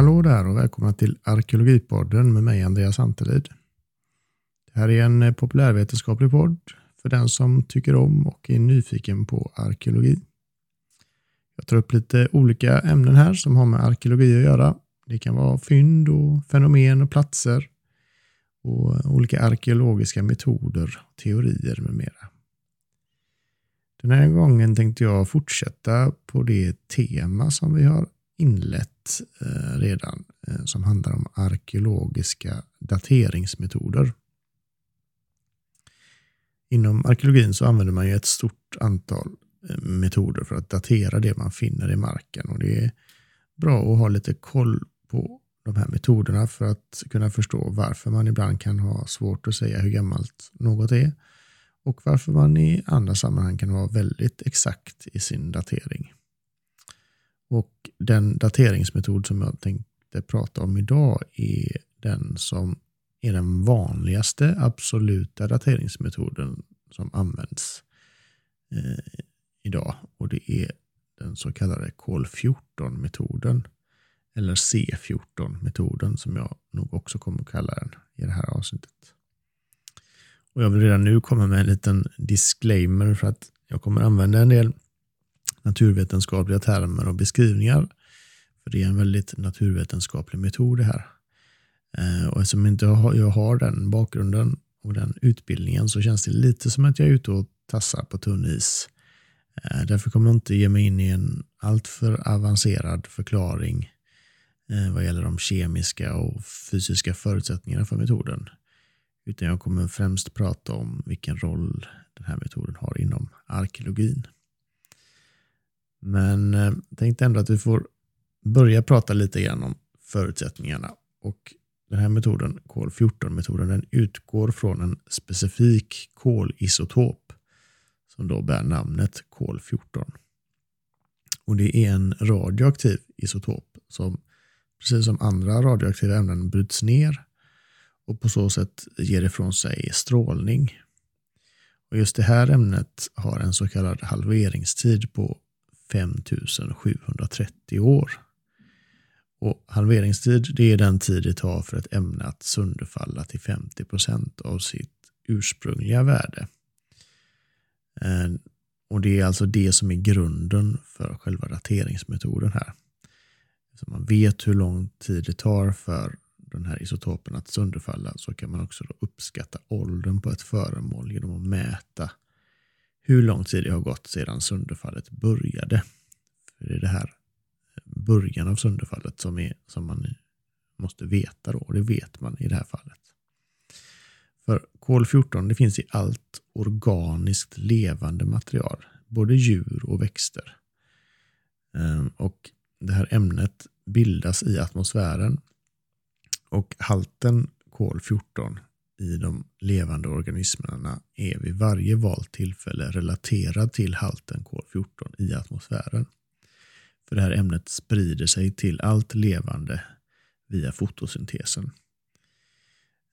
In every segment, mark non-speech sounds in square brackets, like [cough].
Hallå där och välkomna till Arkeologipodden med mig Andreas Antelid. Det här är en eh, populärvetenskaplig podd för den som tycker om och är nyfiken på arkeologi. Jag tar upp lite olika ämnen här som har med arkeologi att göra. Det kan vara fynd och fenomen och platser och olika arkeologiska metoder, teorier med mera. Den här gången tänkte jag fortsätta på det tema som vi har inlett eh, redan, eh, som handlar om arkeologiska dateringsmetoder. Inom arkeologin så använder man ju ett stort antal eh, metoder för att datera det man finner i marken och det är bra att ha lite koll på de här metoderna för att kunna förstå varför man ibland kan ha svårt att säga hur gammalt något är och varför man i andra sammanhang kan vara väldigt exakt i sin datering. Och den dateringsmetod som jag tänkte prata om idag är den som är den vanligaste absoluta dateringsmetoden som används eh, idag och det är den så kallade kol-14-metoden eller C14-metoden som jag nog också kommer kalla den i det här avsnittet. Och jag vill redan nu komma med en liten disclaimer för att jag kommer använda en del naturvetenskapliga termer och beskrivningar. För det är en väldigt naturvetenskaplig metod det här. Eh, och eftersom inte jag har den bakgrunden och den utbildningen så känns det lite som att jag är ute och tassar på tunn is. Eh, därför kommer jag inte ge mig in i en alltför avancerad förklaring eh, vad gäller de kemiska och fysiska förutsättningarna för metoden. Utan jag kommer främst prata om vilken roll den här metoden har inom arkeologin. Men eh, tänkte ändå att vi får börja prata lite grann om förutsättningarna. Och den här metoden, kol-14-metoden, den utgår från en specifik kolisotop som då bär namnet kol-14. Och det är en radioaktiv isotop som precis som andra radioaktiva ämnen bryts ner och på så sätt ger ifrån sig strålning. Och just det här ämnet har en så kallad halveringstid på 5730 år. Och halveringstid det är den tid det tar för ett ämne att sönderfalla till 50% av sitt ursprungliga värde. Eh, och Det är alltså det som är grunden för själva dateringsmetoden här. Så man vet hur lång tid det tar för den här isotopen att sönderfalla så kan man också uppskatta åldern på ett föremål genom att mäta hur lång tid det har gått sedan sönderfallet började. För Det är det här eh, början av sönderfallet som, är, som man måste veta då, och det vet man i det här fallet. För kol-14 det finns i allt organiskt levande material, både djur och växter. Ehm, och Det här ämnet bildas i atmosfären och halten kol-14 i de levande organismerna är vid varje valt tillfälle relaterad till halten kol-14 i atmosfären. För det här ämnet sprider sig till allt levande via fotosyntesen.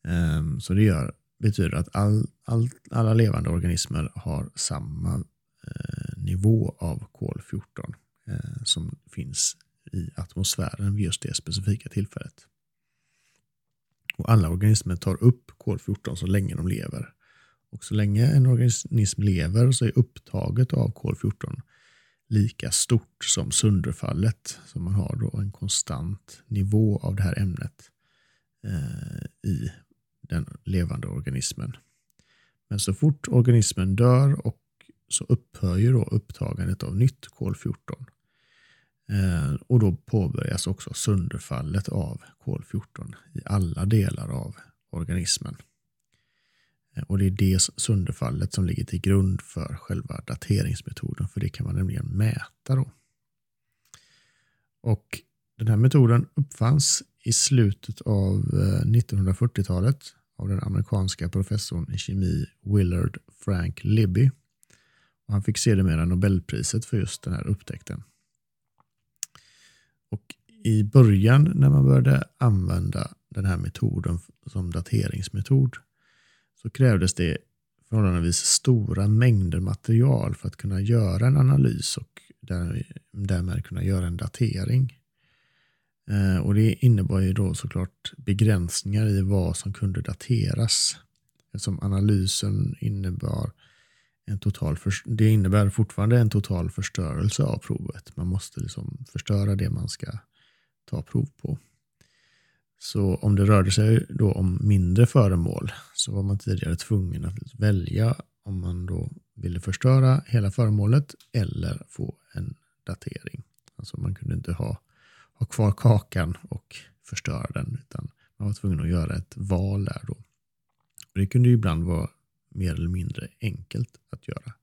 Ehm, så det gör, betyder att all, all, alla levande organismer har samma eh, nivå av kol-14 eh, som finns i atmosfären vid just det specifika tillfället. Och alla organismer tar upp kol-14 så länge de lever. Och så länge en organism lever så är upptaget av kol-14 lika stort som sönderfallet. Så man har då en konstant nivå av det här ämnet eh, i den levande organismen. Men så fort organismen dör och så upphör ju då upptagandet av nytt kol-14. Eh, och då påbörjas också sönderfallet av kol-14 i alla delar av organismen. Eh, och det är det sönderfallet som ligger till grund för själva dateringsmetoden, för det kan man nämligen mäta. Då. Och den här metoden uppfanns i slutet av eh, 1940-talet av den amerikanska professorn i kemi Willard Frank Libby. Och han fick sedermera Nobelpriset för just den här upptäckten. Och I början när man började använda den här metoden som dateringsmetod så krävdes det förhållandevis stora mängder material för att kunna göra en analys och därmed kunna göra en datering. Eh, och det innebar ju då såklart begränsningar i vad som kunde dateras. Eftersom analysen innebar en total det innebär fortfarande en total förstörelse av provet. Man måste liksom förstöra det man ska ta prov på. Så om det rörde sig då om mindre föremål så var man tidigare tvungen att välja om man då ville förstöra hela föremålet eller få en datering. Alltså man kunde inte ha, ha kvar kakan och förstöra den utan man var tvungen att göra ett val där då. Och det kunde ju ibland vara mer eller mindre enkelt att göra.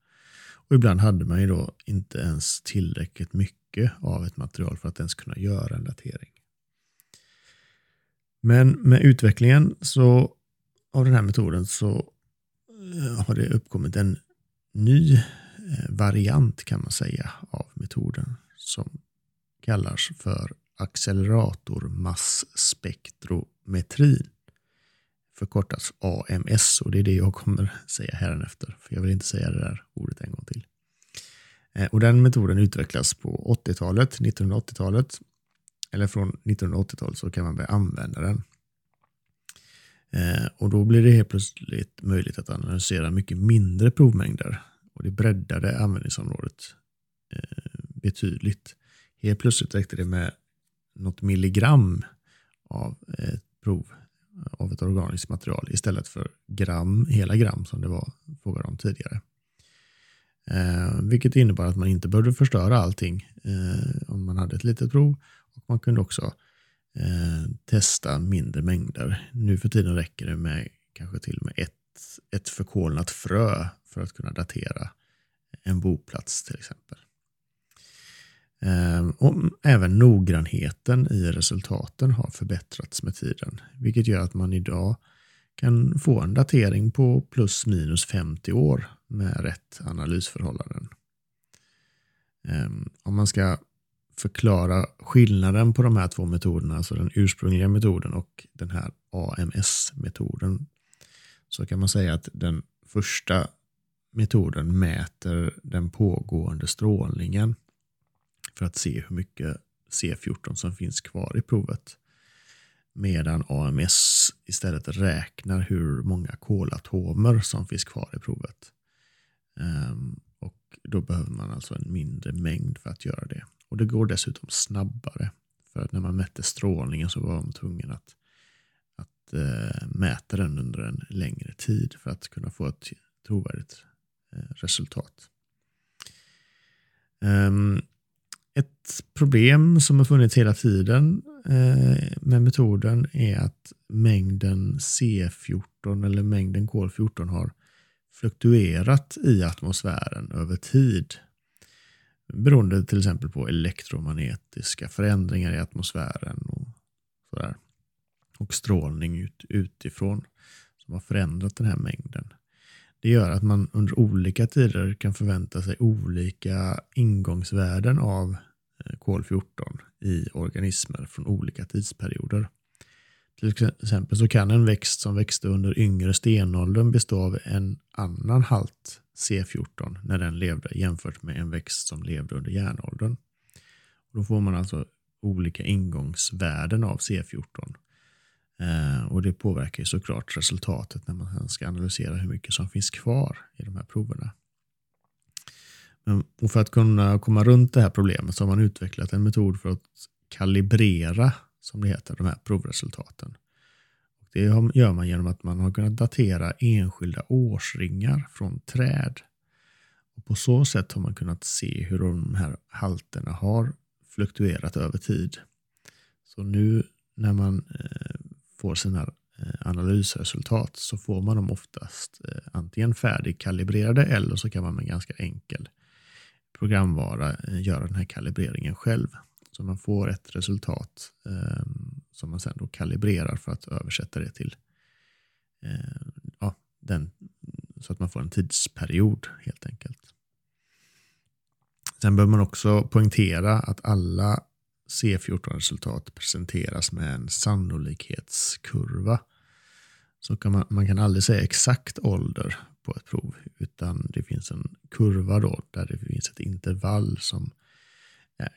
Och ibland hade man ju då inte ens tillräckligt mycket av ett material för att ens kunna göra en datering. Men med utvecklingen så, av den här metoden så eh, har det uppkommit en ny eh, variant kan man säga av metoden som kallas för acceleratormasspektrometrin. Förkortas AMS och det är det jag kommer säga härnäfter. För jag vill inte säga det där ordet en gång till. Eh, och den metoden utvecklas på 80-talet, 1980-talet eller från 1980-talet så kan man börja använda den. Eh, och då blir det helt plötsligt möjligt att analysera mycket mindre provmängder och det breddade användningsområdet eh, betydligt. Helt plötsligt räckte det med något milligram av ett prov Eh, av ett organiskt material istället för gram, hela gram som det var frågan om tidigare. Eh, vilket innebar att man inte behövde förstöra allting eh, om man hade ett litet prov och man kunde också eh, testa mindre mängder. Nu för tiden räcker det med kanske till och med ett, ett förkolnat frö för att kunna datera en boplats till exempel. Ehm, och även noggrannheten i resultaten har förbättrats med tiden, vilket gör att man idag kan få en datering på plus minus 50 år med rätt analysförhållanden. Ehm, om man ska förklara skillnaden på de här två metoderna, alltså den ursprungliga metoden och den här AMS-metoden, så kan man säga att den första metoden mäter den pågående strålningen för att se hur mycket C14 som finns kvar i provet. Medan AMS istället räknar hur många kolatomer som finns kvar i provet. Ehm, och Då behöver man alltså en mindre mängd för att göra det. Och det går dessutom snabbare. För att när man mätte strålningen så var man tvungen att, att äh, mäta den under en längre tid för att kunna få ett trovärdigt äh, resultat. Um, ett problem som har funnits hela tiden eh, med metoden är att mängden C14 eller mängden kol-14 har fluktuerat i atmosfären över tid. Beroende till exempel på elektromagnetiska förändringar i atmosfären och, sådär. och strålning ut, utifrån som har förändrat den här mängden. Det gör att man under olika tider kan förvänta sig olika ingångsvärden av eh, kol-14 i organismer från olika tidsperioder. Till exempel så kan en växt som växte under yngre stenåldern bestå av en annan halt C14 när den levde jämfört med en växt som levde under järnåldern. Då får man alltså olika ingångsvärden av C14. Eh, och det påverkar ju såklart resultatet när man ska analysera hur mycket som finns kvar i de här proverna. Och för att kunna komma runt det här problemet så har man utvecklat en metod för att kalibrera, som det heter, de här provresultaten. Det gör man genom att man har kunnat datera enskilda årsringar från träd. Och på så sätt har man kunnat se hur de här halterna har fluktuerat över tid. Så nu när man eh, får sina eh, analysresultat så får man dem oftast eh, antingen färdigkalibrerade eller så kan man med ganska enkel programvara eh, göra den här kalibreringen själv. Så man får ett resultat ehm, som man sedan då kalibrerar för att översätta det till eh, ja, den, så att man får en tidsperiod helt enkelt. Sen bör man också poängtera att alla C14-resultat presenteras med en sannolikhetskurva. Så kan man, man kan aldrig säga exakt ålder på ett prov, utan det finns en kurva då där det finns ett intervall som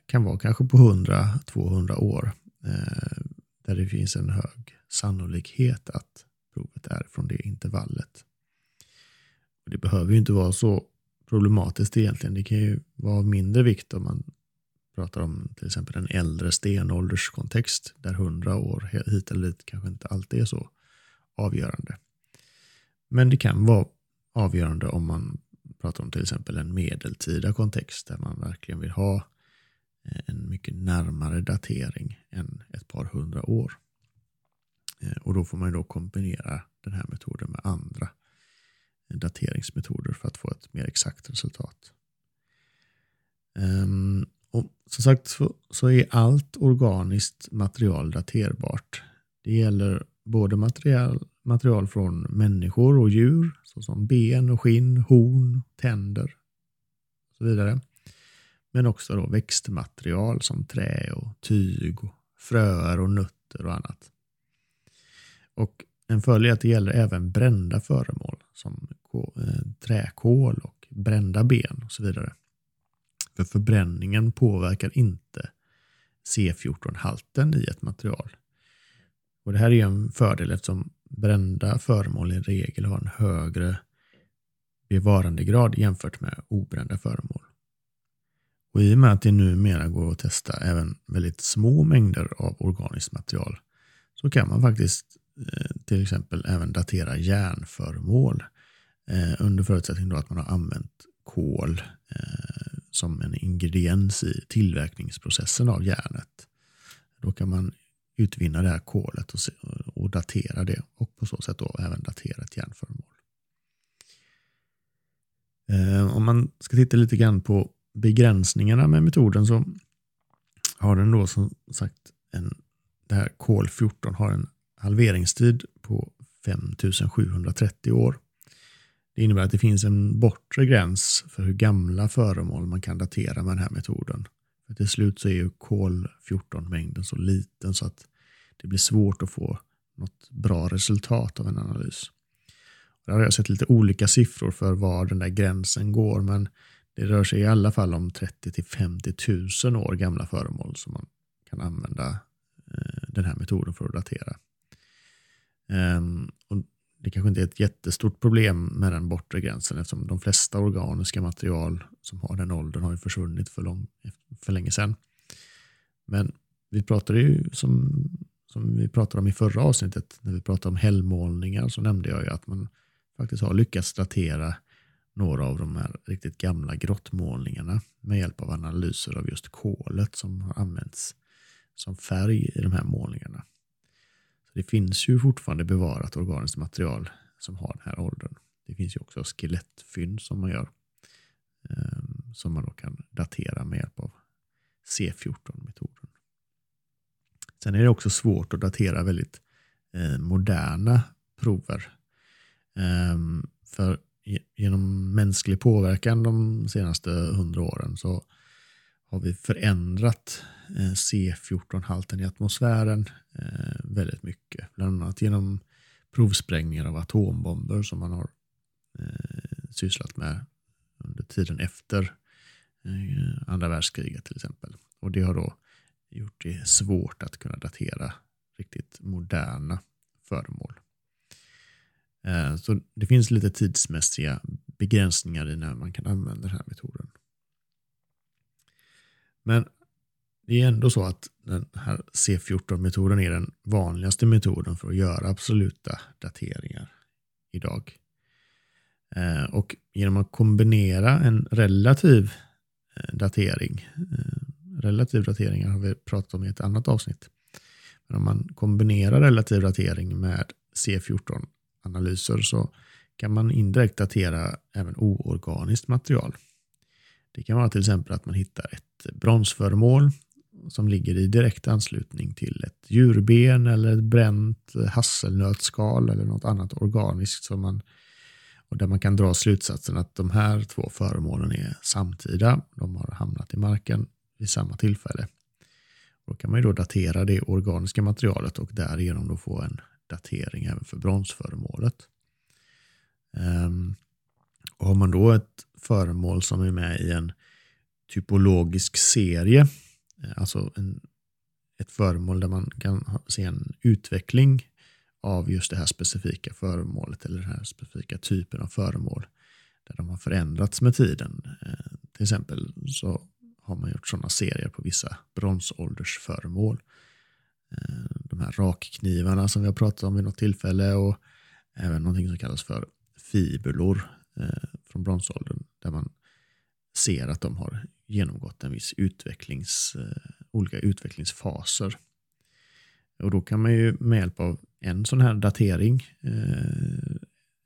kan vara kanske på 100-200 år eh, där det finns en hög sannolikhet att provet är från det intervallet. Det behöver ju inte vara så problematiskt egentligen. Det kan ju vara av mindre vikt om man pratar om till exempel en äldre stenålderskontext där hundra år hit eller dit kanske inte alltid är så avgörande. Men det kan vara avgörande om man pratar om till exempel en medeltida kontext där man verkligen vill ha eh, en mycket närmare datering än ett par hundra år. Eh, och då får man då kombinera den här metoden med andra eh, dateringsmetoder för att få ett mer exakt resultat. Um, och som sagt så, så, är allt organiskt material daterbart. Det gäller både material, material från människor och djur, såsom ben och skinn, horn, tänder och så vidare. Men också då växtmaterial som trä och tyg, och fröer och nötter och annat. Och en följd är att det gäller även brända föremål som eh, träkol och brända ben och så vidare. För förbränningen påverkar inte C14-halten i ett material. Och Det här är en fördel eftersom brända föremål i regel har en högre bevarandegrad jämfört med obrända föremål. Och I och med att det numera går att testa även väldigt små mängder av organiskt material så kan man faktiskt eh, till exempel även datera järnföremål eh, under förutsättning att man har använt kol Eh, som en ingrediens i tillverkningsprocessen av järnet. Då kan man utvinna det här kolet och, se, och datera det och på så sätt då även datera ett järnföremål. Eh, om man ska titta lite grann på begränsningarna med metoden så har den då som sagt en, det här kol 14 har en halveringstid på 5730 år. Det innebär att det finns en bortre gräns för hur gamla föremål man kan datera med den här metoden. För till slut så är ju kol-14-mängden så liten så att det blir svårt att få något bra resultat av en analys. Där har jag sett lite olika siffror för var den där gränsen går men det rör sig i alla fall om 30 till 50 000 år gamla föremål som man kan använda eh, den här metoden för att datera. Ehm, det kanske inte är ett jättestort problem med den bortre gränsen eftersom de flesta organiska material som har den åldern har ju försvunnit för, lång, för länge sedan. Men vi pratade ju som, som vi pratade om i förra avsnittet när vi pratade om hällmålningar så nämnde jag ju att man faktiskt har lyckats datera några av de här riktigt gamla grottmålningarna med hjälp av analyser av just kolet som har använts som färg i de här målningarna. Det finns ju fortfarande bevarat organiskt material som har den här åldern. Det finns ju också skelettfynd som man gör. Ehm, som man då kan datera med hjälp av C14-metoden. Sen är det också svårt att datera väldigt eh, moderna prover. Ehm, för genom mänsklig påverkan de senaste hundra åren så har vi förändrat eh, C14-halten i atmosfären eh, väldigt mycket. Bland annat genom provsprängningar av atombomber som man har eh, sysslat med under tiden efter andra världskriget till exempel. Och det har då gjort det svårt att kunna datera riktigt moderna föremål. Så det finns lite tidsmässiga begränsningar i när man kan använda den här metoden. Men det är ändå så att den här C14-metoden är den vanligaste metoden för att göra absoluta dateringar idag. Eh, och genom att kombinera en relativ eh, datering, eh, relativ dateringar har vi pratat om i ett annat avsnitt. Men om man kombinerar relativ datering med C14-analyser så kan man indirekt datera även oorganiskt material. Det kan vara till exempel att man hittar ett bronsföremål som ligger i direkt anslutning till ett djurben eller ett bränt hasselnötskal eller något annat organiskt som man och där man kan dra slutsatsen att de här två föremålen är samtida. De har hamnat i marken vid samma tillfälle. Då kan man ju då datera det organiska materialet och därigenom då få en datering även för bronsföremålet. Um, ehm, och har man då ett föremål som är med i en typologisk serie, eh, alltså en, ett föremål där man kan se en utveckling av just det här specifika föremålet eller den här specifika typen av föremål där de har förändrats med tiden. Eh, till exempel så har man gjort sådana serier på vissa bronsåldersföremål. Eh, de här rakknivarna som vi har pratat om vid något tillfälle och även någonting som kallas för fibulor Eh, från bronsåldern där man ser att de har genomgått en viss utvecklings, eh, olika utvecklingsfaser. Och då kan man ju med hjälp av en sån här datering eh,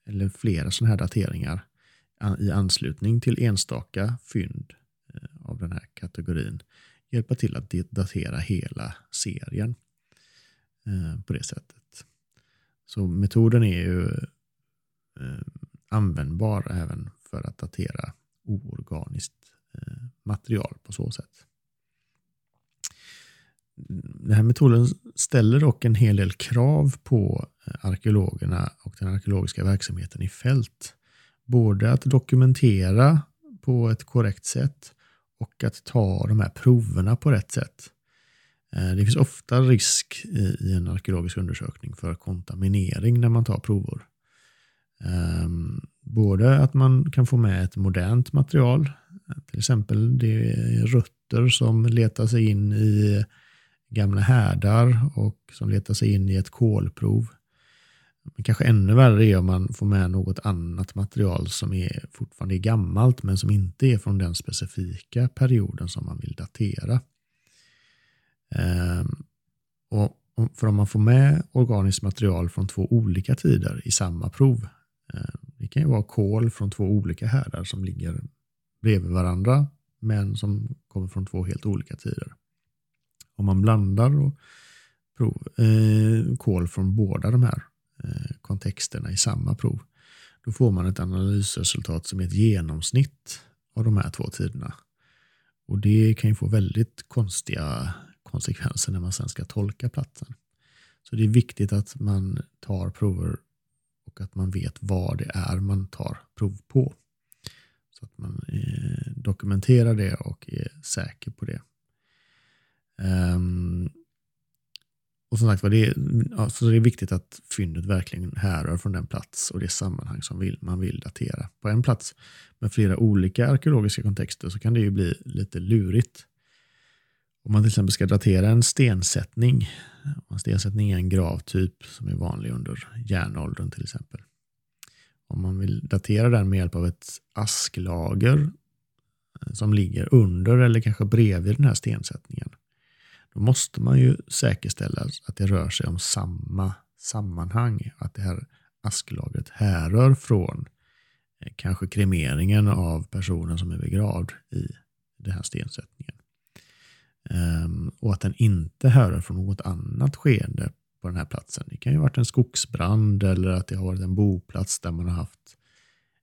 eller flera sådana här dateringar i anslutning till enstaka fynd av den här kategorin hjälpa till att datera hela serien på det sättet. Så metoden är ju användbar även för att datera oorganiskt eh, material på så sätt. Den här metoden ställer dock en hel del krav på eh, arkeologerna och den arkeologiska verksamheten i fält både att dokumentera på ett korrekt sätt och att ta de här proverna på rätt sätt. Eh, det finns ofta risk i en arkeologisk undersökning för kontaminering när man tar prover. Ehm, både att man kan få med ett modernt material, till exempel det är rötter som letar sig in i gamla härdar och som letar sig in i ett kolprov. Men kanske ännu värre är om man får med något annat material som är fortfarande är gammalt men som inte är från den specifika perioden som man vill datera. Ehm, och för om man får med organiskt material från två olika tider i samma prov. Eh, det kan ju vara kol från två olika härdar som ligger bredvid varandra men som kommer från två helt olika tider. Om man blandar och prov, eh, kol från båda de här Eh, kontexterna i samma prov. Då får man ett analysresultat som är ett genomsnitt av de här två tiderna. Och det kan ju få väldigt konstiga konsekvenser när man sen ska tolka platsen. Så det är viktigt att man tar prover och att man vet vad det är man tar prov på. Så att man eh, dokumenterar det och är säker på det. Um, och som sagt det, är, alltså det är viktigt att fyndet verkligen härrör från den plats och det sammanhang som vill, man vill datera. På en plats med flera olika arkeologiska kontexter så kan det ju bli lite lurigt. Om man till exempel ska datera en stensättning. En stensättning är en gravtyp som är vanlig under järnåldern till exempel. Om man vill datera den med hjälp av ett asklager eh, som ligger under eller kanske bredvid den här stensättningen då måste man ju säkerställa att det rör sig om samma sammanhang. Att det här asklagret härrör från eh, kanske kremeringen av personen som är begravd i den här stensättningen. Um, och att den inte härrör från något annat skeende på den här platsen. Det kan ju ha varit en skogsbrand eller att det har varit en boplats där man har haft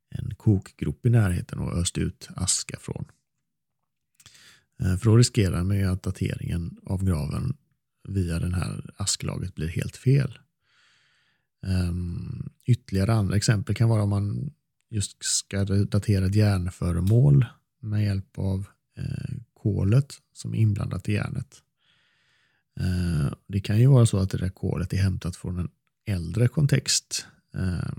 en kokgrop i närheten och öst ut aska från. Eh, för då riskerar man ju att dateringen av graven via det här asklaget blir helt fel. Um, ytterligare andra exempel kan vara om man just ska datera ett järnföremål med hjälp av eh, kolet som är inblandat i järnet. Eh, det kan ju vara så att det där kolet är hämtat från en äldre kontext. Eh,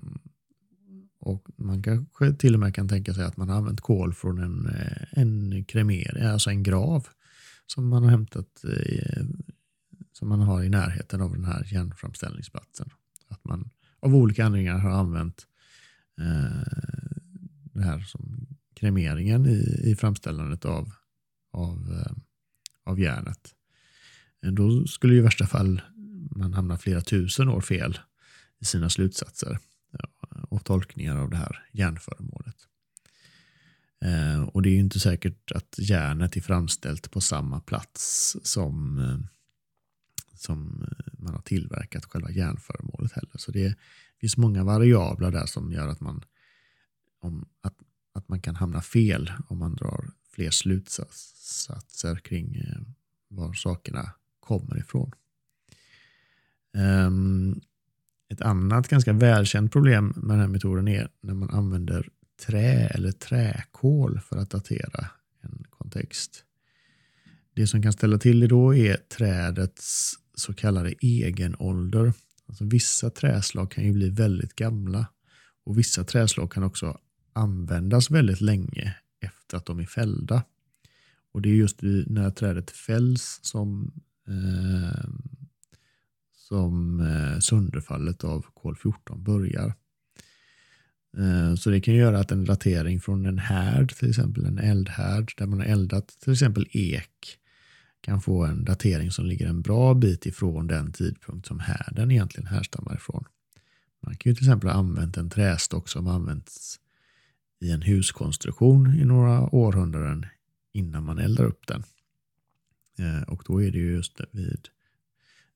och man kanske till och med kan tänka sig att man har använt kol från en, eh, en kremering, eh, alltså en grav som man har hämtat i, eh, som man har i närheten av den här järnframställningsplatsen. Att man av olika anledningar har använt eh, det här som kremeringen i, i framställandet av, av, av järnet. Eh, då skulle i värsta fall man hamna flera tusen år fel i sina slutsatser och tolkningar av det här järnföremålet. Eh, och det är ju inte säkert att järnet är framställt på samma plats som, eh, som man har tillverkat själva järnföremålet heller. Så det finns många variabler där som gör att man, om, att, att man kan hamna fel om man drar fler slutsatser kring var sakerna kommer ifrån. Ehm, ett annat ganska välkänt problem med den här metoden är när man använder trä eller träkol för att datera en kontext. det som kan ställa till det då är trädets så kallade egenålder. Alltså vissa träslag kan ju bli väldigt gamla och vissa träslag kan också användas väldigt länge efter att de är fällda. Och det är just när trädet fälls som, Ehm, eh, som sönderfallet av kol 14 börjar. Ehm, så det kan göra att en datering från en härd, till exempel en eldhärd, där man har eldat till exempel ek, kan få en datering som ligger en bra bit ifrån den tidpunkt som härden egentligen härstammar ifrån. Man kan ju till exempel ha använt en trästock som använts i en huskonstruktion i några århundraden innan man eldar upp den. Eh, och då är det just vid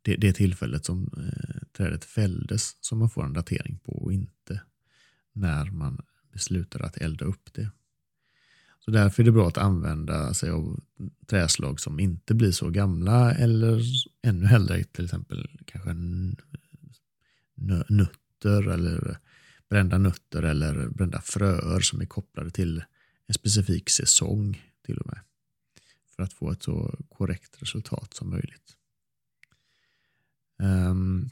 det, det tillfället som eh, trädet fälldes som man får en datering på och inte när man beslutar att elda upp det. Så därför är det bra att använda sig av träslag som inte blir så gamla eller ännu hellre till exempel kanske nötter eller brända nötter eller brända fröer som är kopplade till en specifik säsong till och med. För att få ett så korrekt resultat som möjligt. Ehm,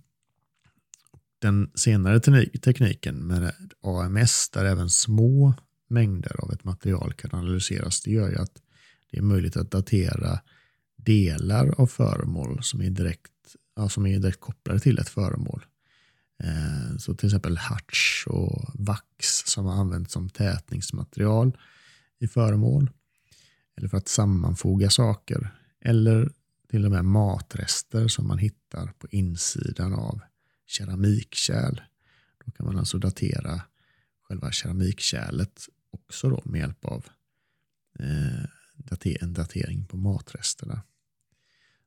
den senare tekniken med AMS där även små mängder av ett material kan analyseras det gör ju att det är möjligt att datera delar av föremål som är direkt, ja, som är direkt kopplade till ett föremål. Ehm, så till exempel harts och vax som har använts som tätningsmaterial i föremål. Eller för att sammanfoga saker. Eller till och med matrester som man hittar på insidan av keramikkärl. Då kan man alltså datera själva keramikkärlet också då med hjälp av eh, en datering på matresterna.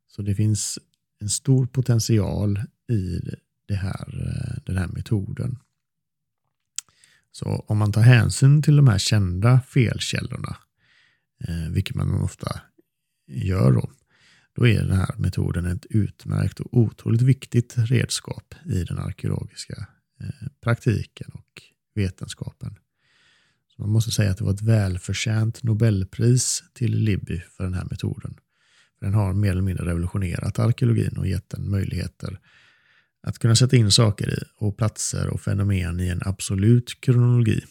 Så det finns en stor potential i det här, eh, den här metoden. Så om man tar hänsyn till de här kända felkällorna, eh, vilket man ofta gör då, då är den här metoden ett utmärkt och otroligt viktigt redskap i den arkeologiska eh, praktiken och vetenskapen. Så man måste säga att det var ett välförtjänt Nobelpris till Libby för den här metoden. den har mer eller mindre revolutionerat arkeologin och gett den möjligheter att kunna sätta in saker i och platser och fenomen i en absolut kronologi.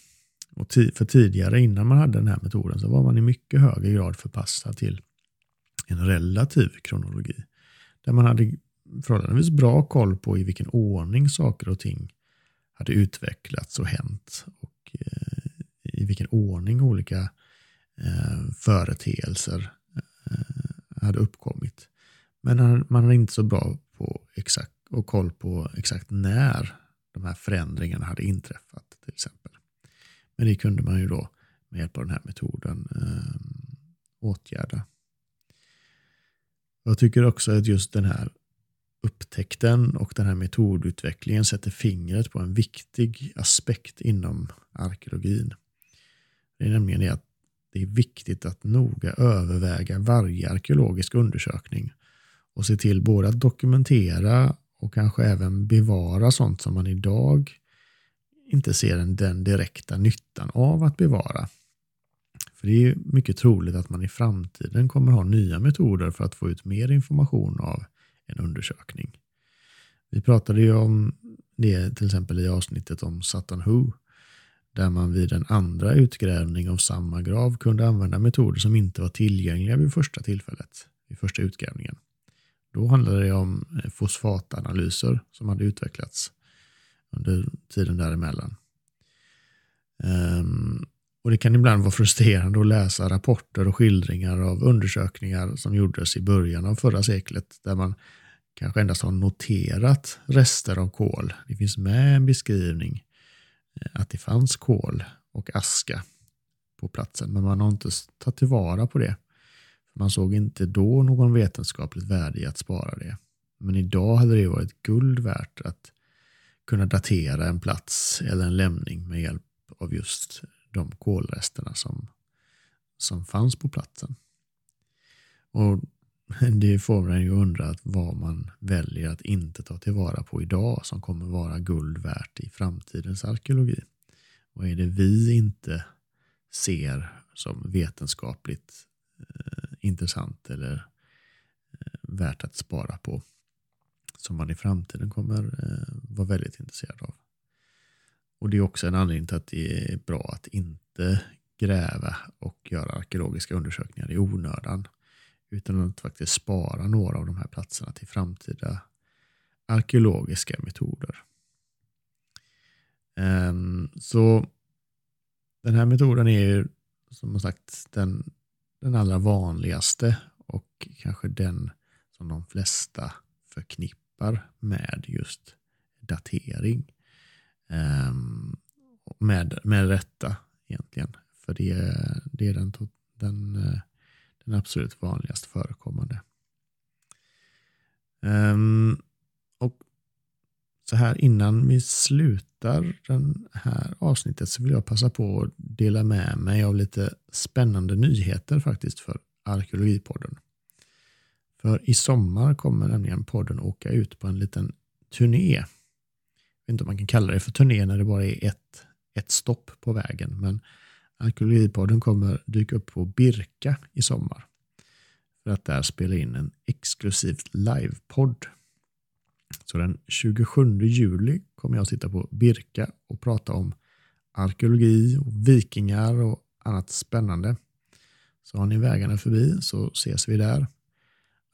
Och för tidigare, innan man hade den här metoden, så var man i mycket högre grad förpassad till en relativ kronologi. Där man hade förhållandevis bra koll på i vilken ordning saker och ting hade utvecklats och hänt. Och eh, i vilken ordning olika eh, företeelser eh, hade uppkommit. Men man hade inte så bra på exakt och koll på exakt när de här förändringarna hade inträffat till exempel. Men det kunde man ju då med hjälp av den här metoden eh, åtgärda. Jag tycker också att just den här upptäckten och den här metodutvecklingen sätter fingret på en viktig aspekt inom arkeologin. Det är nämligen det att det är viktigt att noga överväga varje arkeologisk undersökning och se till både att dokumentera och kanske även bevara sånt som man idag inte ser den direkta nyttan av att bevara. För det är mycket troligt att man i framtiden kommer ha nya metoder för att få ut mer information av en undersökning. Vi pratade ju om det till exempel i avsnittet om Sutton Who där man vid en andra utgrävning av samma grav kunde använda metoder som inte var tillgängliga vid första tillfället, vid första utgrävningen. Då handlade det om fosfatanalyser som hade utvecklats under tiden däremellan. Um, och Det kan ibland vara frustrerande att läsa rapporter och skildringar av undersökningar som gjordes i början av förra seklet där man kanske endast har noterat rester av kol. Det finns med en beskrivning eh, att det fanns kol och aska på platsen men man har inte tagit tillvara på det. Man såg inte då någon vetenskapligt värde i att spara det. Men idag hade det varit guld värt att kunna datera en plats eller en lämning med hjälp av just de kolresterna som, som fanns på platsen. Och [laughs] Det får en ju undra att vad man väljer att inte ta tillvara på idag som kommer vara guld värt i framtidens arkeologi. Vad är det vi inte ser som vetenskapligt eh, intressant eller eh, värt att spara på. Som man i framtiden kommer eh, vara väldigt intresserad av. Och det är också en anledning till att det är bra att inte gräva och göra arkeologiska undersökningar i onödan. Utan att faktiskt spara några av de här platserna till framtida arkeologiska metoder. Ehm, så den här metoden är ju som sagt den, den allra vanligaste och kanske den som de flesta förknippar med just datering. Um, med, med rätta egentligen. För det, det är den, den, eh, den absolut vanligast förekommande. Um, och så här innan vi slutar den här avsnittet så vill jag passa på att dela med mig av lite spännande nyheter faktiskt för Arkeologipodden. För i sommar kommer nämligen podden åka ut på en liten turné. Jag vet inte om man kan kalla det för turné när det bara är ett, ett stopp på vägen. Men Arkeologipodden kommer dyka upp på Birka i sommar. För att där spela in en exklusiv livepodd. Så den 27 juli kommer jag sitta på Birka och prata om arkeologi, och vikingar och annat spännande. Så har ni vägarna förbi så ses vi där.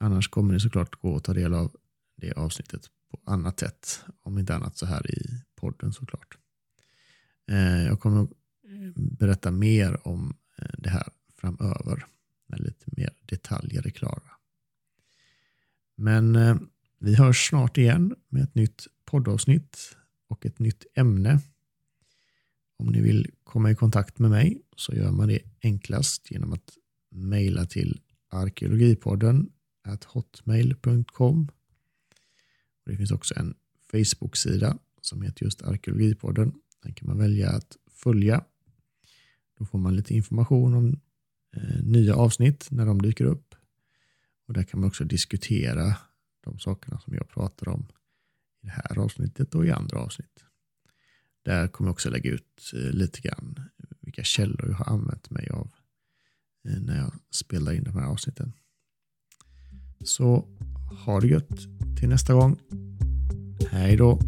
Annars kommer ni såklart gå och ta del av det avsnittet på annat sätt. Om inte annat så här i podden såklart. Eh, jag kommer berätta mer om eh, det här framöver när lite mer detaljer är klara. Men eh, vi hörs snart igen med ett nytt poddavsnitt och ett nytt ämne. Om ni vill komma i kontakt med mig så gör man det enklast genom att mejla till arkeologipodden hotmail.com. Det finns också en Facebook-sida som heter just Arkeologipodden. Den kan man välja att följa. Då får man lite information om eh, nya avsnitt när de dyker upp. Och Där kan man också diskutera de sakerna som jag pratar om i det här avsnittet och i andra avsnitt. Där kommer jag också lägga ut eh, lite grann vilka källor jag har använt mig av eh, när jag spelar in de här avsnitten. Så ha det gött till nästa gång. Hej då!